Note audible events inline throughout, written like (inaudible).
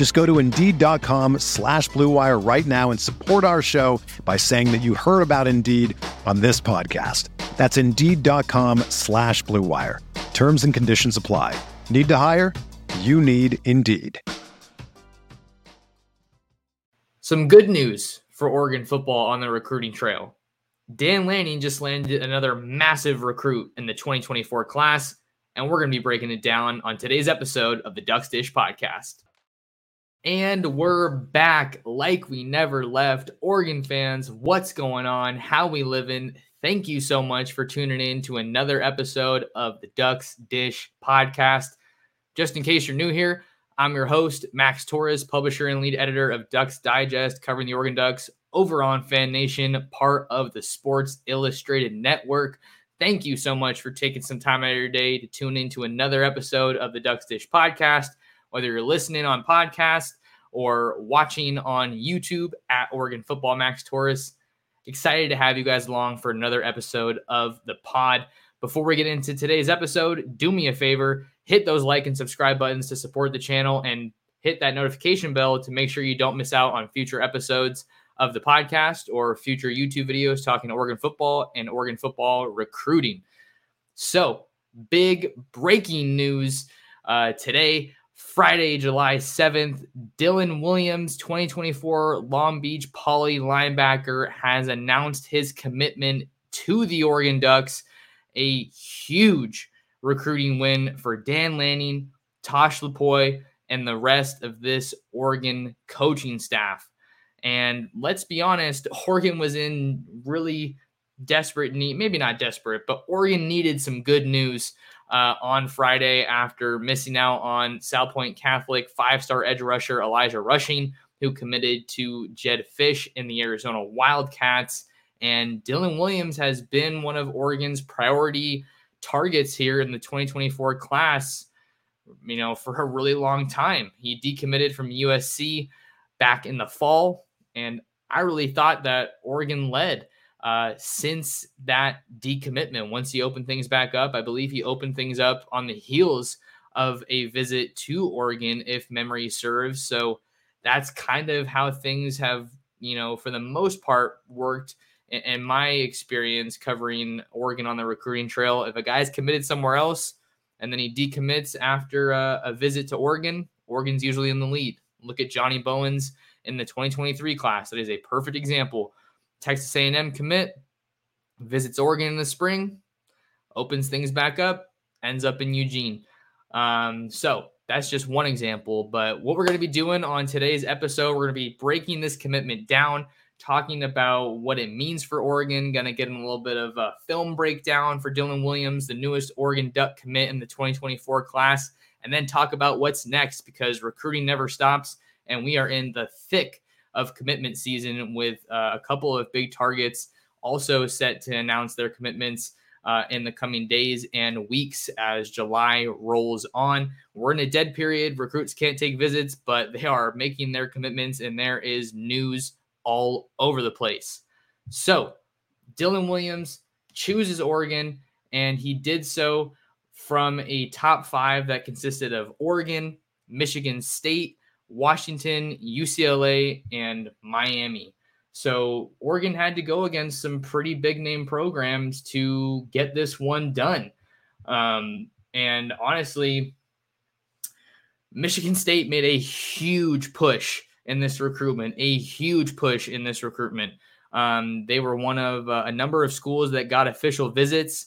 Just go to Indeed.com slash BlueWire right now and support our show by saying that you heard about Indeed on this podcast. That's Indeed.com slash BlueWire. Terms and conditions apply. Need to hire? You need Indeed. Some good news for Oregon football on the recruiting trail. Dan Lanning just landed another massive recruit in the 2024 class, and we're going to be breaking it down on today's episode of the Ducks Dish podcast. And we're back like we never left. Oregon fans, what's going on? How we living? Thank you so much for tuning in to another episode of the Ducks Dish podcast. Just in case you're new here, I'm your host, Max Torres, publisher and lead editor of Ducks Digest, covering the Oregon Ducks over on Fan Nation, part of the Sports Illustrated Network. Thank you so much for taking some time out of your day to tune into another episode of the Ducks Dish podcast. Whether you're listening on podcast or watching on YouTube at Oregon Football Max Torres, excited to have you guys along for another episode of the pod. Before we get into today's episode, do me a favor hit those like and subscribe buttons to support the channel and hit that notification bell to make sure you don't miss out on future episodes of the podcast or future YouTube videos talking Oregon football and Oregon football recruiting. So, big breaking news uh, today, Friday, July 7th. Dylan Williams, 2024 Long Beach Poly linebacker, has announced his commitment to the Oregon Ducks. A huge recruiting win for Dan Lanning, Tosh Lupoi, and the rest of this Oregon coaching staff. And let's be honest, Oregon was in really desperate need, maybe not desperate, but Oregon needed some good news uh, on Friday after missing out on Salpointe Catholic five star edge rusher Elijah Rushing, who committed to Jedd Fisch in the Arizona Wildcats. And Dylan Williams has been one of Oregon's priority targets here in the 2024 class, you know, for a really long time. He decommitted from USC back in the fall, and I really thought that Oregon led uh, since that decommitment. Once he opened things back up, I believe he opened things up on the heels of a visit to Oregon, if memory serves. So that's kind of how things have, you know, for the most part, worked in my experience covering Oregon on the recruiting trail, if a guy's committed somewhere else and then he decommits after a, a, visit to Oregon, Oregon's usually in the lead. Look at Johnny Bowens in the 2023 class. That is a perfect example. Texas A&M commit, visits Oregon in the spring, opens things back up, ends up in Eugene. Um, so that's just one example. But what we're going to be doing on today's episode, we're going to be breaking this commitment down talking about what it means for Oregon. Going to get in a little bit of a film breakdown for Dylan Williams, the newest Oregon Duck commit in the 2024 class, and then talk about what's next because recruiting never stops. And we are in the thick of commitment season with uh, a couple of big targets also set to announce their commitments. Uh, in the coming days and weeks as July rolls on. We're in a dead period. Recruits can't take visits, but they are making their commitments, and there is news all over the place. So, Dylan Williams chooses Oregon, and he did so from a top five that consisted of Oregon, Michigan State, Washington, UCLA, and Miami. So, Oregon had to go against some pretty big name programs to get this one done. Um, and honestly, Michigan State made a huge push in this recruitment, a huge push in this recruitment. Um, they were one of uh, a number of schools that got official visits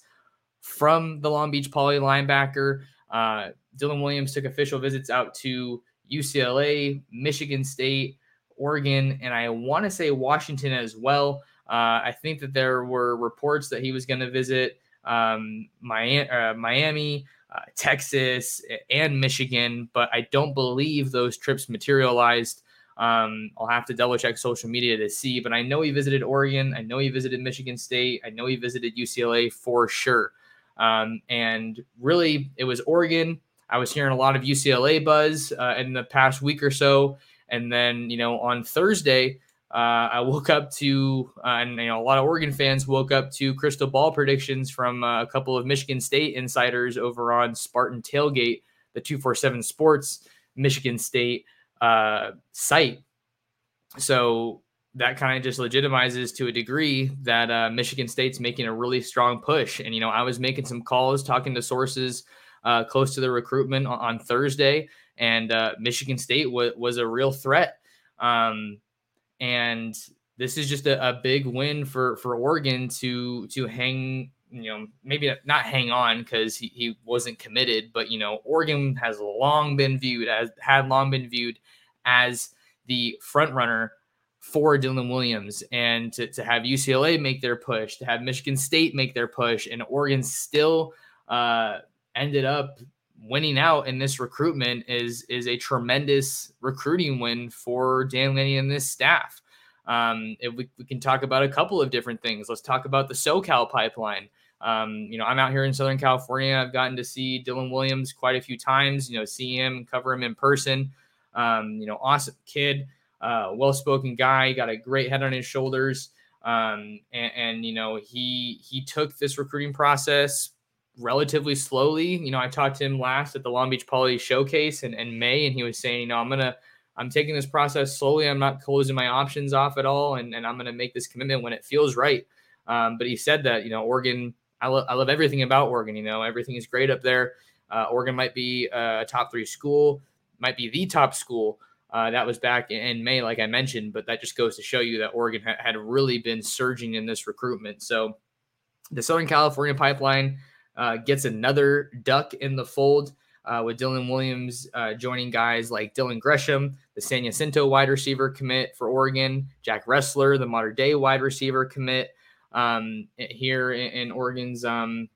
from the Long Beach Poly linebacker. Uh, Dylan Williams took official visits out to UCLA, Michigan State, Oregon, and I want to say Washington as well. Uh, I think that there were reports that he was going to visit um, Miami, uh, Miami uh, Texas, and Michigan, but I don't believe those trips materialized. Um, I'll have to double check social media to see, but I know he visited Oregon. I know he visited Michigan State. I know he visited UCLA for sure. Um, and really, it was Oregon. I was hearing a lot of UCLA buzz uh, in the past week or so. And then, you know, on Thursday, uh, I woke up to, uh, and you know, a lot of Oregon fans woke up to crystal ball predictions from uh, a couple of Michigan State insiders over on Spartan Tailgate, the 247 Sports Michigan State uh, site. So that kind of just legitimizes to a degree that uh, Michigan State's making a really strong push. And, you know, I was making some calls, talking to sources uh, close to the recruitment on, on Thursday, and Michigan State w- was a real threat. Um, and this is just a, a big win for for Oregon to to hang you know maybe not hang on because he, he wasn't committed but you know oregon has long been viewed as had long been viewed as the front runner for dylan williams and to, to have ucla make their push to have michigan state make their push and oregon still uh, ended up winning out in this recruitment is is a tremendous recruiting win for Dan Lanning and this staff. Um, we, we can talk about a couple of different things. Let's talk about the SoCal pipeline. Um, you know, I'm out here in Southern California. I've gotten to see Dylan Williams quite a few times. You know, see him, cover him in person. Um, you know, awesome kid, uh, well-spoken guy, got a great head on his shoulders. Um, and, and, you know, he he took this recruiting process relatively slowly. You know, I talked to him last at the Long Beach Poly Showcase in, in May, and he was saying, you know, I'm gonna I'm taking this process slowly. I'm not closing my options off at all, and, and I'm gonna make this commitment when it feels right. Um, but he said that you know Oregon, I, lo- I love everything about Oregon. You know, everything is great up there. Uh, Oregon might be a top three school, might be the top school. Uh, that was back in May, like I mentioned, but that just goes to show you that Oregon ha- had really been surging in this recruitment. So the Southern California pipeline uh, gets another duck in the fold uh, with Dylan Williams uh, joining guys like Dylan Gresham, the San Jacinto wide receiver commit for Oregon, Jack Wrestler, the Mater Dei wide receiver commit um, here in, in Oregon's um,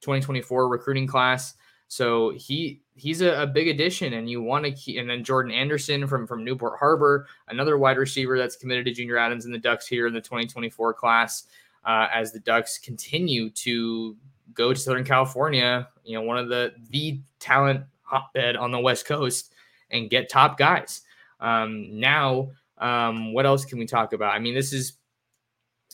2024 recruiting class. So he he's a, a big addition, and you want to keep. And then Jordan Anderson from from Newport Harbor, another wide receiver that's committed to Junior Adams and the Ducks here in the 2024 class. Uh, as the Ducks continue to go to Southern California, you know, one of the the talent hotbed on the West Coast, and get top guys. Um, now, um, what else can we talk about? I mean, this is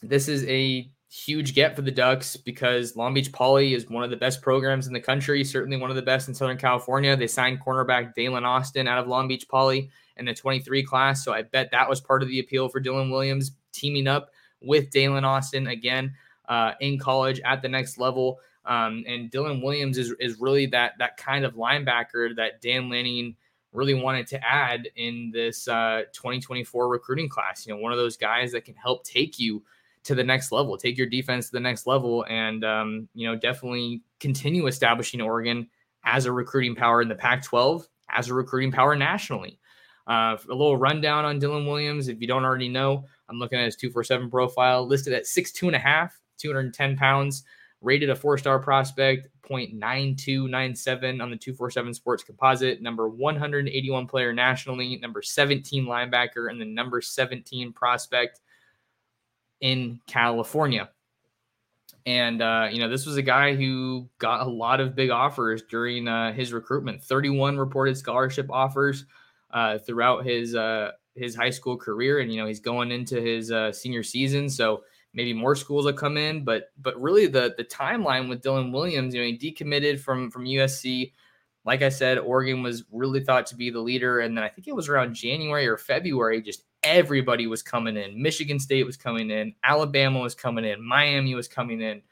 this is a huge get for the Ducks because Long Beach Poly is one of the best programs in the country, certainly one of the best in Southern California. They signed cornerback Daylen Austin out of Long Beach Poly in the 23 class. So I bet that was part of the appeal for Dylan Williams teaming up with Daylen Austin again uh, in college at the next level. Um, and Dylan Williams is, is really that that kind of linebacker that Dan Lanning really wanted to add in this uh, 2024 recruiting class. You know, one of those guys that can help take you to the next level, take your defense to the next level, and um, you know definitely continue establishing Oregon as a recruiting power in the Pac-12, as a recruiting power nationally. Uh, a little rundown on Dylan Williams, if you don't already know, I'm looking at his 247 profile, listed at six two and a half, 210 pounds rated a four star prospect, 0.9297 on the 247 Sports Composite, number 181 player nationally, number 17 linebacker, and the number 17 prospect in California. And, uh, you know, this was a guy who got a lot of big offers during uh, his recruitment 31 reported scholarship offers uh, throughout his, uh, his high school career. And, you know, he's going into his uh, senior season. So, maybe more schools will come in, but but really the the timeline with Dylan Williams, you know, he decommitted from from USC. Like I said, Oregon was really thought to be the leader, and then I think it was around January or February, just everybody was coming in. Michigan State was coming in, Alabama was coming in, Miami was coming in,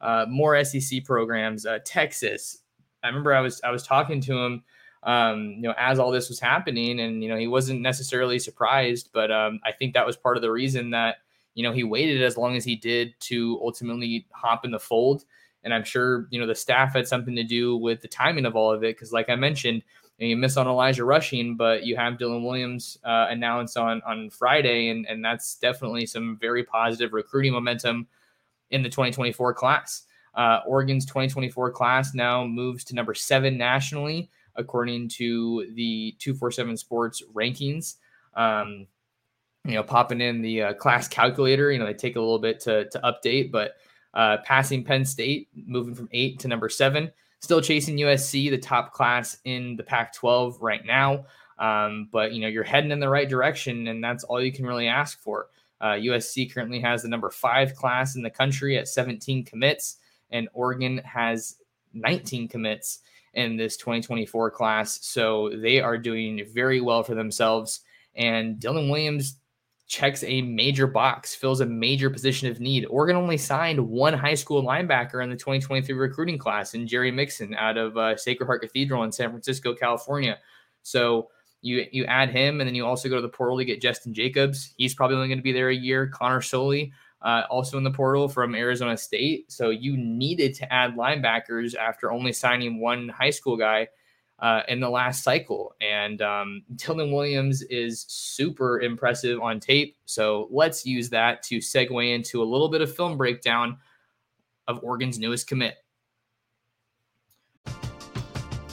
uh, more SEC programs, uh, Texas. I remember I was I was talking to him, um, you know, as all this was happening, and you know he wasn't necessarily surprised, but um, I think that was part of the reason that you know, he waited as long as he did to ultimately hop in the fold. And I'm sure, you know, the staff had something to do with the timing of all of it. Cause like I mentioned, you, know, you miss on Elijah Rushing, but you have Dylan Williams uh, announced on, on Friday. And, and that's definitely some very positive recruiting momentum in the 2024 class. Uh, Oregon's 2024 class now moves to number seven nationally, according to the 247 Sports rankings. Um, you know, popping in the uh, class calculator, you know, they take a little bit to, to update, but uh, passing Penn State, moving from eight to number seven, still chasing USC, the top class in the Pac 12 right now. Um, but, you know, you're heading in the right direction, and that's all you can really ask for. Uh, USC currently has the number five class in the country at 17 commits, and Oregon has 19 commits in this 2024 class. So they are doing very well for themselves. And Dylan Williams checks a major box, fills a major position of need. Oregon only signed one high school linebacker in the 2023 recruiting class, and Jerry Mixon out of uh, Sacred Heart Cathedral in San Francisco, California. So you you add him, and then you also go to the portal to get Justin Jacobs. He's probably only going to be there a year. Connor Soelle, uh, also in the portal from Arizona State. So you needed to add linebackers after only signing one high school guy uh, in the last cycle. And um, Dylan Williams is super impressive on tape. So let's use that to segue into a little bit of film breakdown of Oregon's newest commit.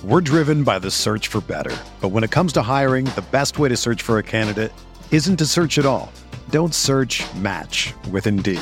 We're driven by the search for better. But when it comes to hiring, the best way to search for a candidate isn't to search at all. Don't search match with Indeed.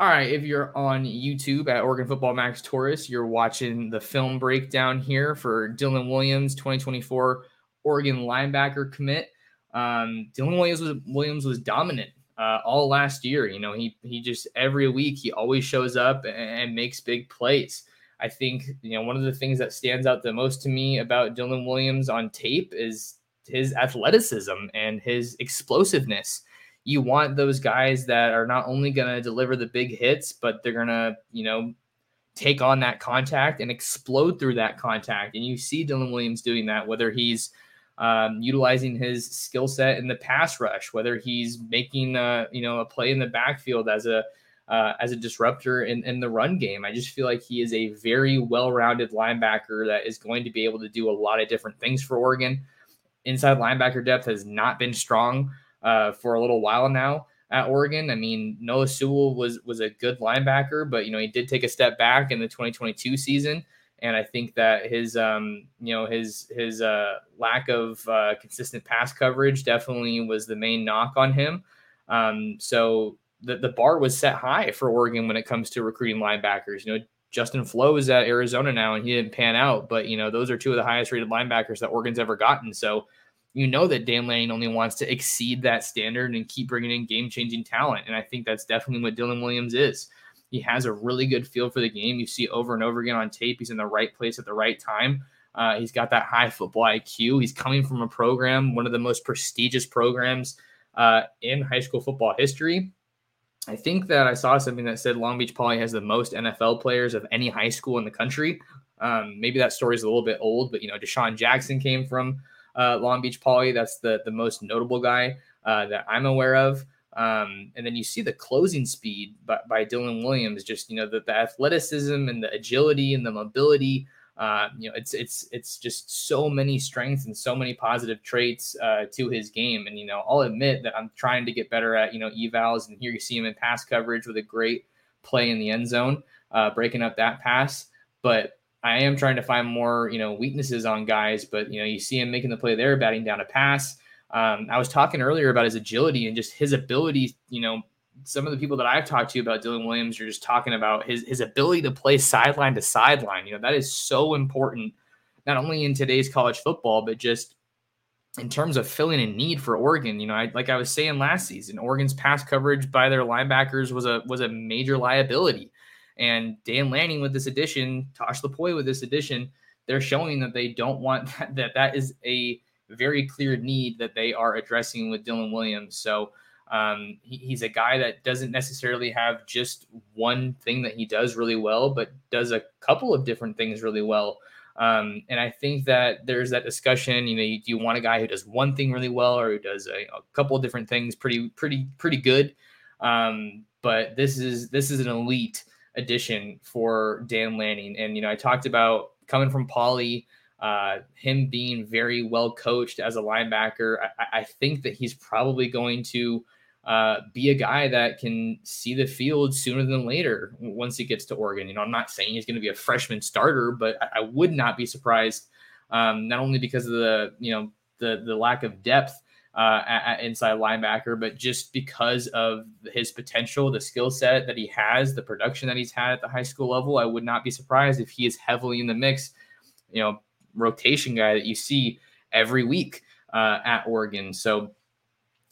All right, if you're on YouTube at Oregon Football Max Torres, you're watching the film breakdown here for Dylan Williams, 2024 Oregon linebacker commit. Um, Dylan Williams was Williams was dominant uh, all last year. You know, he he just every week he always shows up and, and makes big plays. I think you know one of the things that stands out the most to me about Dylan Williams on tape is his athleticism and his explosiveness you want those guys that are not only going to deliver the big hits, but they're going to, you know, take on that contact and explode through that contact. And you see Dylan Williams doing that, whether he's um, utilizing his skill set in the pass rush, whether he's making a, you know, a play in the backfield as a, uh, as a disruptor in, in the run game. I just feel like he is a very well-rounded linebacker that is going to be able to do a lot of different things for Oregon. Inside linebacker depth has not been strong uh, for a little while now at Oregon. I mean, Noah Sewell was was a good linebacker, but you know he did take a step back in the 2022 season, and I think that his um, you know his his uh, lack of uh, consistent pass coverage definitely was the main knock on him. Um, so the the bar was set high for Oregon when it comes to recruiting linebackers. You know. Justin Flowe is at Arizona now, and he didn't pan out. But you know, those are two of the highest rated linebackers that Oregon's ever gotten. So you know that Dan Lanning only wants to exceed that standard and keep bringing in game changing talent. And I think that's definitely what Dylan Williams is. He has a really good feel for the game. You see over and over again on tape, he's in the right place at the right time. Uh, he's got that high football IQ. He's coming from a program, one of the most prestigious programs uh, in high school football history. I think that I saw something that said Long Beach Poly has the most NFL players of any high school in the country. Um, maybe that story is a little bit old, but you know, DeSean Jackson came from uh, Long Beach Poly. That's the the most notable guy uh, that I'm aware of. Um, and then you see the closing speed by, by Dylan Williams, just you know the, the athleticism and the agility and the mobility. Uh, you know, it's it's it's just so many strengths and so many positive traits uh, to his game. And you know, I'll admit that I'm trying to get better at you know evals, and here you see him in pass coverage with a great play in the end zone, uh, breaking up that pass. But I am trying to find more you know weaknesses on guys. But you know, you see him making the play there, batting down a pass. Um, I was talking earlier about his agility and just his ability, you know, some of the people that I've talked to about Dylan Williams are just talking about his his ability to play sideline to sideline. You know, that is so important, not only in today's college football, but just in terms of filling a need for Oregon. You know, I, like I was saying last season, Oregon's pass coverage by their linebackers was a was a major liability. And Dan Lanning with this addition, Tosh Lupoi with this addition, they're showing that they don't want (laughs) that, that that is a very clear need that they are addressing with Dylan Williams. So um, he, he's a guy that doesn't necessarily have just one thing that he does really well, but does a couple of different things really well. Um, and I think that there's that discussion. You know, you, do you want a guy who does one thing really well, or who does a, a couple of different things pretty, pretty, pretty good? Um, but this is this is an elite addition for Dan Lanning. And you know, I talked about coming from Poly uh, him being very well coached as a linebacker, I, I think that he's probably going to uh, be a guy that can see the field sooner than later once he gets to Oregon. You know, I'm not saying he's going to be a freshman starter, but I, I would not be surprised, um, not only because of the you know the the lack of depth uh, at, inside linebacker, but just because of his potential, the skill set that he has, the production that he's had at the high school level. I would not be surprised if he is heavily in the mix. You know, rotation guy that you see every week uh, at Oregon. So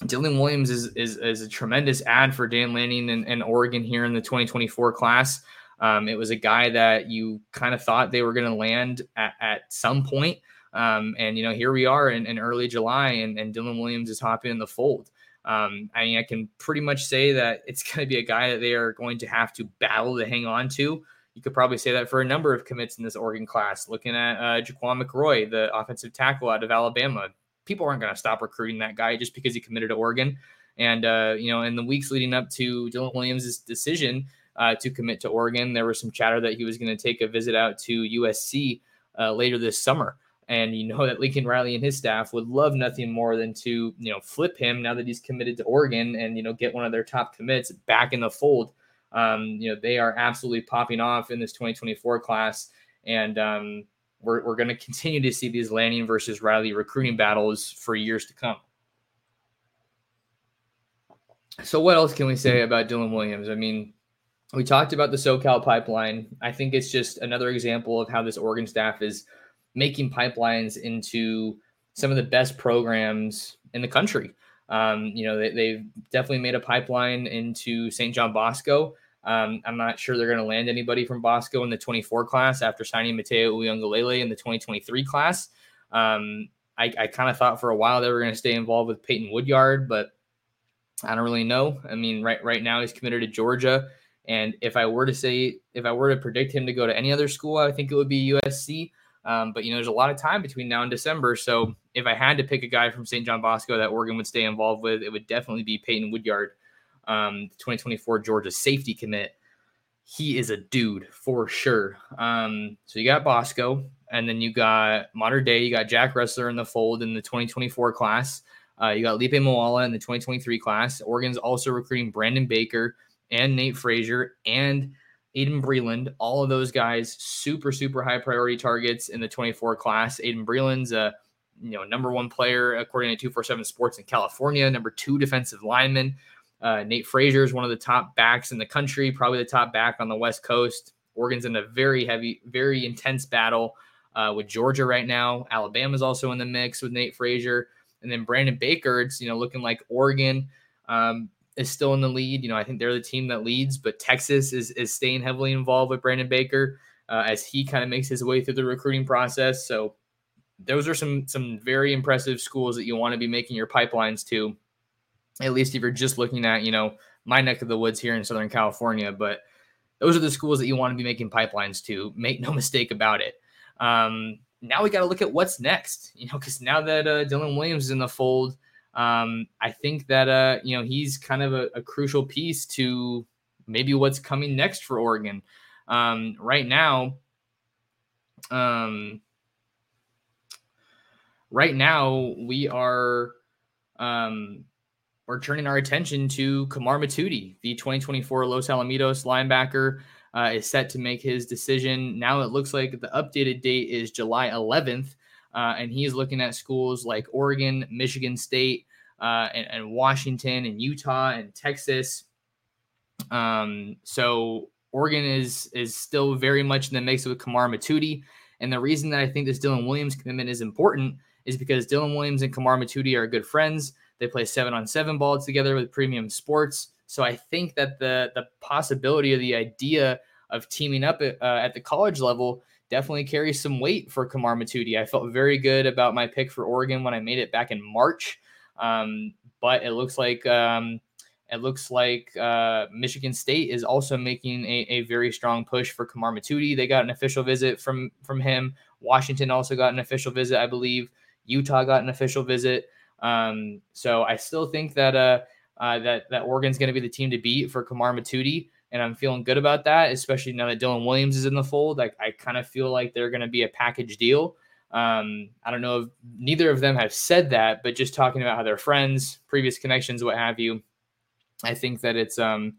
Dylan Williams is, is, is a tremendous ad for Dan Lanning and, and Oregon here in the 2024 class. Um, it was a guy that you kind of thought they were going to land at, at some point. Um, and, you know, here we are in, in early July and, and Dylan Williams is hopping in the fold. Um, I mean, I can pretty much say that it's (laughs) going to be a guy that they are going to have to battle to hang on to. You could probably say that for a number of commits in this Oregon class. Looking at uh, Jaquan McRoy, the offensive tackle out of Alabama, people aren't going to stop recruiting that guy just because he committed to Oregon. And uh, you know, in the weeks leading up to Dylan Williams' decision uh, to commit to Oregon, there was some chatter that he was going to take a visit out to USC uh, later this summer. And you know (laughs) that Lincoln Riley and his staff would love nothing more than to you know flip him now that he's committed to Oregon and you know get one of their top commits back in the fold um, you know, they are absolutely popping off in this 2024 class. And um, we're, we're going (laughs) to continue to see these Lanning versus Riley recruiting battles for years to come. So, what else can we say about Dylan Williams? I mean, we talked about the SoCal pipeline. I think it's just another example of how this Oregon staff is making pipelines into some of the best programs in the country. Um, you know, they, have definitely made a pipeline into St. John Bosco. Um, I'm not sure they're going to land anybody from Bosco in the 24 class after signing Mateo Uiagalelei in the 2023 class. Um, I, I kind of thought for a while they were going to stay involved with Peyton Woodyard, but I don't really know. I mean, right right now he's committed to Georgia, and if I were to say if I were to predict him to go to any other school, I think it would be USC. Um, but you know, there's a lot of time between now and December. So if I had to pick a guy from St. John Bosco that Oregon would stay involved with, it would definitely be Peyton Woodyard, um, 2024 Georgia safety commit. He is a dude for sure. Um, so you got Bosco, and then you got Mater Dei. You got Jack Wrestler in the fold in the 2024 class. Uh, you got Lipe Moala in the 2023 class. Oregon's also recruiting Brandon Baker and Nate Frazier and Aydin Breland, all of those guys, super, super high priority targets in the 24 class. Aiden Breland's a you know number one player according to 247 Sports in California, number two defensive lineman. Uh, Nate Frazier is one of the top backs in the country, probably the top back on the West Coast. Oregon's in a very heavy, very intense battle uh, with Georgia right now. Alabama's also in the mix with Nate Frazier. And then Brandon Baker, it's you know looking like Oregon. Um, is still in the lead. You know, I think they're the team that leads, but Texas is is staying heavily involved with Brandon Baker uh, as he kind of makes his way through the recruiting process. So those are some some very impressive schools that you want to be making your pipelines to. At least if you're just looking at you know my neck of the woods here in Southern California, but those are the schools that you want to be making pipelines to. Make no (laughs) mistake about it. Um, now we got to look at what's next, you know, because now that uh, Dylan Williams is in the fold, um, I think that uh, you know he's kind of a, a, crucial piece to maybe what's coming next for Oregon. Um, right now, um, right now we are um, we're turning our attention to Kamar Mothudi, the 2024 Los Alamitos linebacker. Uh, is set to make his decision. Now it looks like the updated date is July 11th, uh, and he's looking at schools like Oregon, Michigan State, uh, and, and, Washington, and Utah, and Texas. Um, so Oregon is is still very much in the mix with Kamar Mothudi, and the reason that I think this Dylan Williams commitment is important is because Dylan Williams and Kamar Mothudi are good friends. They play seven on seven ball together with Premium Sports. So I think that the the possibility or the idea of teaming up at, uh, at the college level definitely carries some weight for Kamar Mothudi. I felt very good about my pick for Oregon when I made it back in March, um, but it looks like um, it looks like uh, Michigan State is also making a, a very strong push for Kamar Mothudi. They got an official visit from from him. Washington also got an official visit, I believe. Utah got an official visit. Um, so I still think that uh, uh, that that Oregon's going to be the team to beat for Kamar Mothudi, and I'm feeling good about that. Especially now that Dylan Williams is in the fold, like I kind of feel like they're going to be a package deal. Um, I don't know if neither of them have said that, but just talking about how they're friends, previous connections, what have you. I think that it's um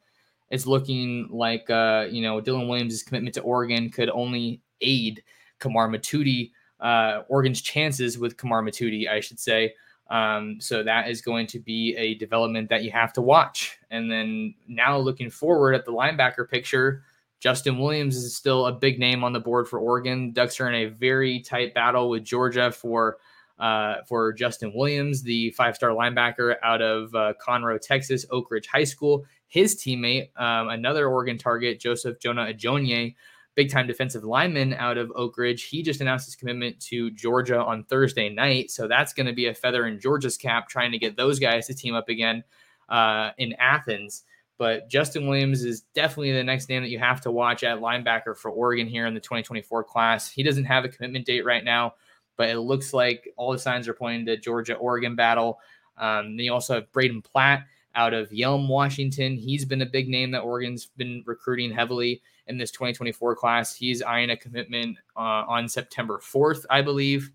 it's looking like uh, you know Dylan Williams' commitment to Oregon could only aid Kamar Mothudi, uh, Oregon's chances with Kamar Mothudi, I should say. Um, so that is going to be a development that you have to watch. And then now looking forward at the linebacker picture, Justin Williams is still a big name on the board for Oregon. Ducks are in a very tight battle with Georgia for uh, for Justin Williams, the five-star linebacker out of uh, Conroe, Texas, Oak Ridge High School. His teammate, um, another Oregon target, Joseph Jonah Ajonye, big time defensive lineman out of Oak Ridge. He just announced his commitment to Georgia on Thursday night. So that's going to be a feather in Georgia's cap trying to get those guys to team up again uh, in Athens. But Justin Williams is definitely the next name that you have to watch at linebacker for Oregon here in the 2024 class. He doesn't have a commitment date right now, but it looks like all the signs are pointing to Georgia Oregon battle. Um, then you also have Braden Platt out of Yelm, Washington. He's been a big name that Oregon's been recruiting heavily in this 2024 class. He's eyeing a commitment uh, on September 4th, I believe.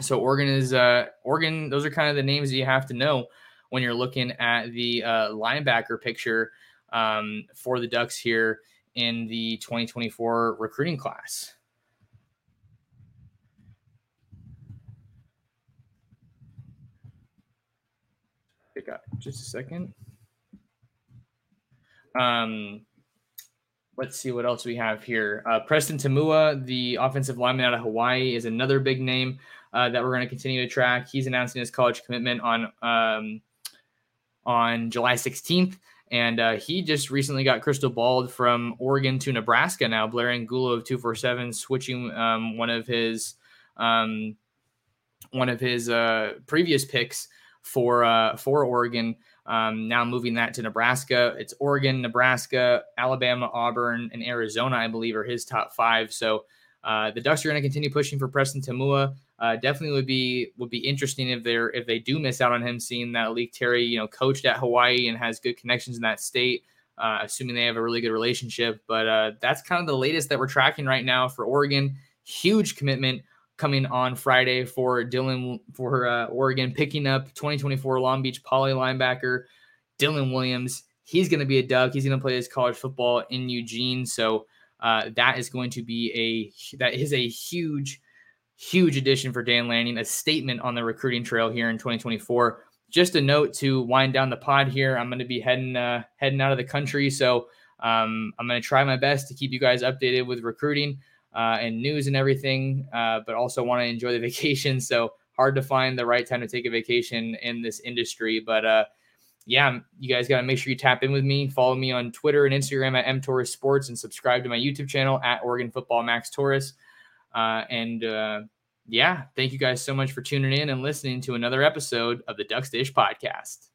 So Oregon is uh, Oregon. Those are kind of the names that you have to know when you're looking at the uh, linebacker picture um, for the Ducks here in the 2024 recruiting class. got just a second. Um, let's see what else we have here. Uh, Preston Taumua, the offensive lineman out of Hawaii, is another big name uh, that we're going to continue to track. He's announcing his college commitment on um, on July 16th. And uh, he just recently got crystal balled from Oregon to Nebraska now. Blair Angulo of 247 switching um, one of his um, one of his uh, previous picks for uh, for Oregon. Um, now moving that to Nebraska. It's Oregon, Nebraska, Alabama, Auburn, and Arizona, I believe, are his top five. So uh, the Ducks are going to continue pushing for Preston Taumua. Uh, definitely would be would be interesting if they're if they do miss out on him, seeing that A'lique Terry, you know, coached at Hawaii and has good connections in that state. Uh, assuming they have a really good relationship, but uh, that's kind of the latest that we're tracking right now for Oregon. Huge commitment coming on Friday for Dylan for uh, Oregon, picking up 2024 Long Beach Poly linebacker Dylan Williams. He's going to be a Duck. He's going to play his college football in Eugene. So uh, that is going to be a that is a huge, huge addition for Dan Lanning. A statement on the recruiting trail here in 2024. Just a note to wind down the pod here. I'm going to be heading uh, heading out of the country, so um, I'm going to try my best to keep you guys updated with recruiting uh, and news and everything, uh, but also want to enjoy the (laughs) vacation. So hard to find the right time to take a vacation in this industry. But uh, yeah, you guys got to make sure you tap in with me. Follow me on Twitter and Instagram at mtorres sports and subscribe to my YouTube channel at Oregon Football Max Torres. Uh, and uh, yeah, thank you guys so much for tuning in and listening to another episode of the Ducks Dish podcast.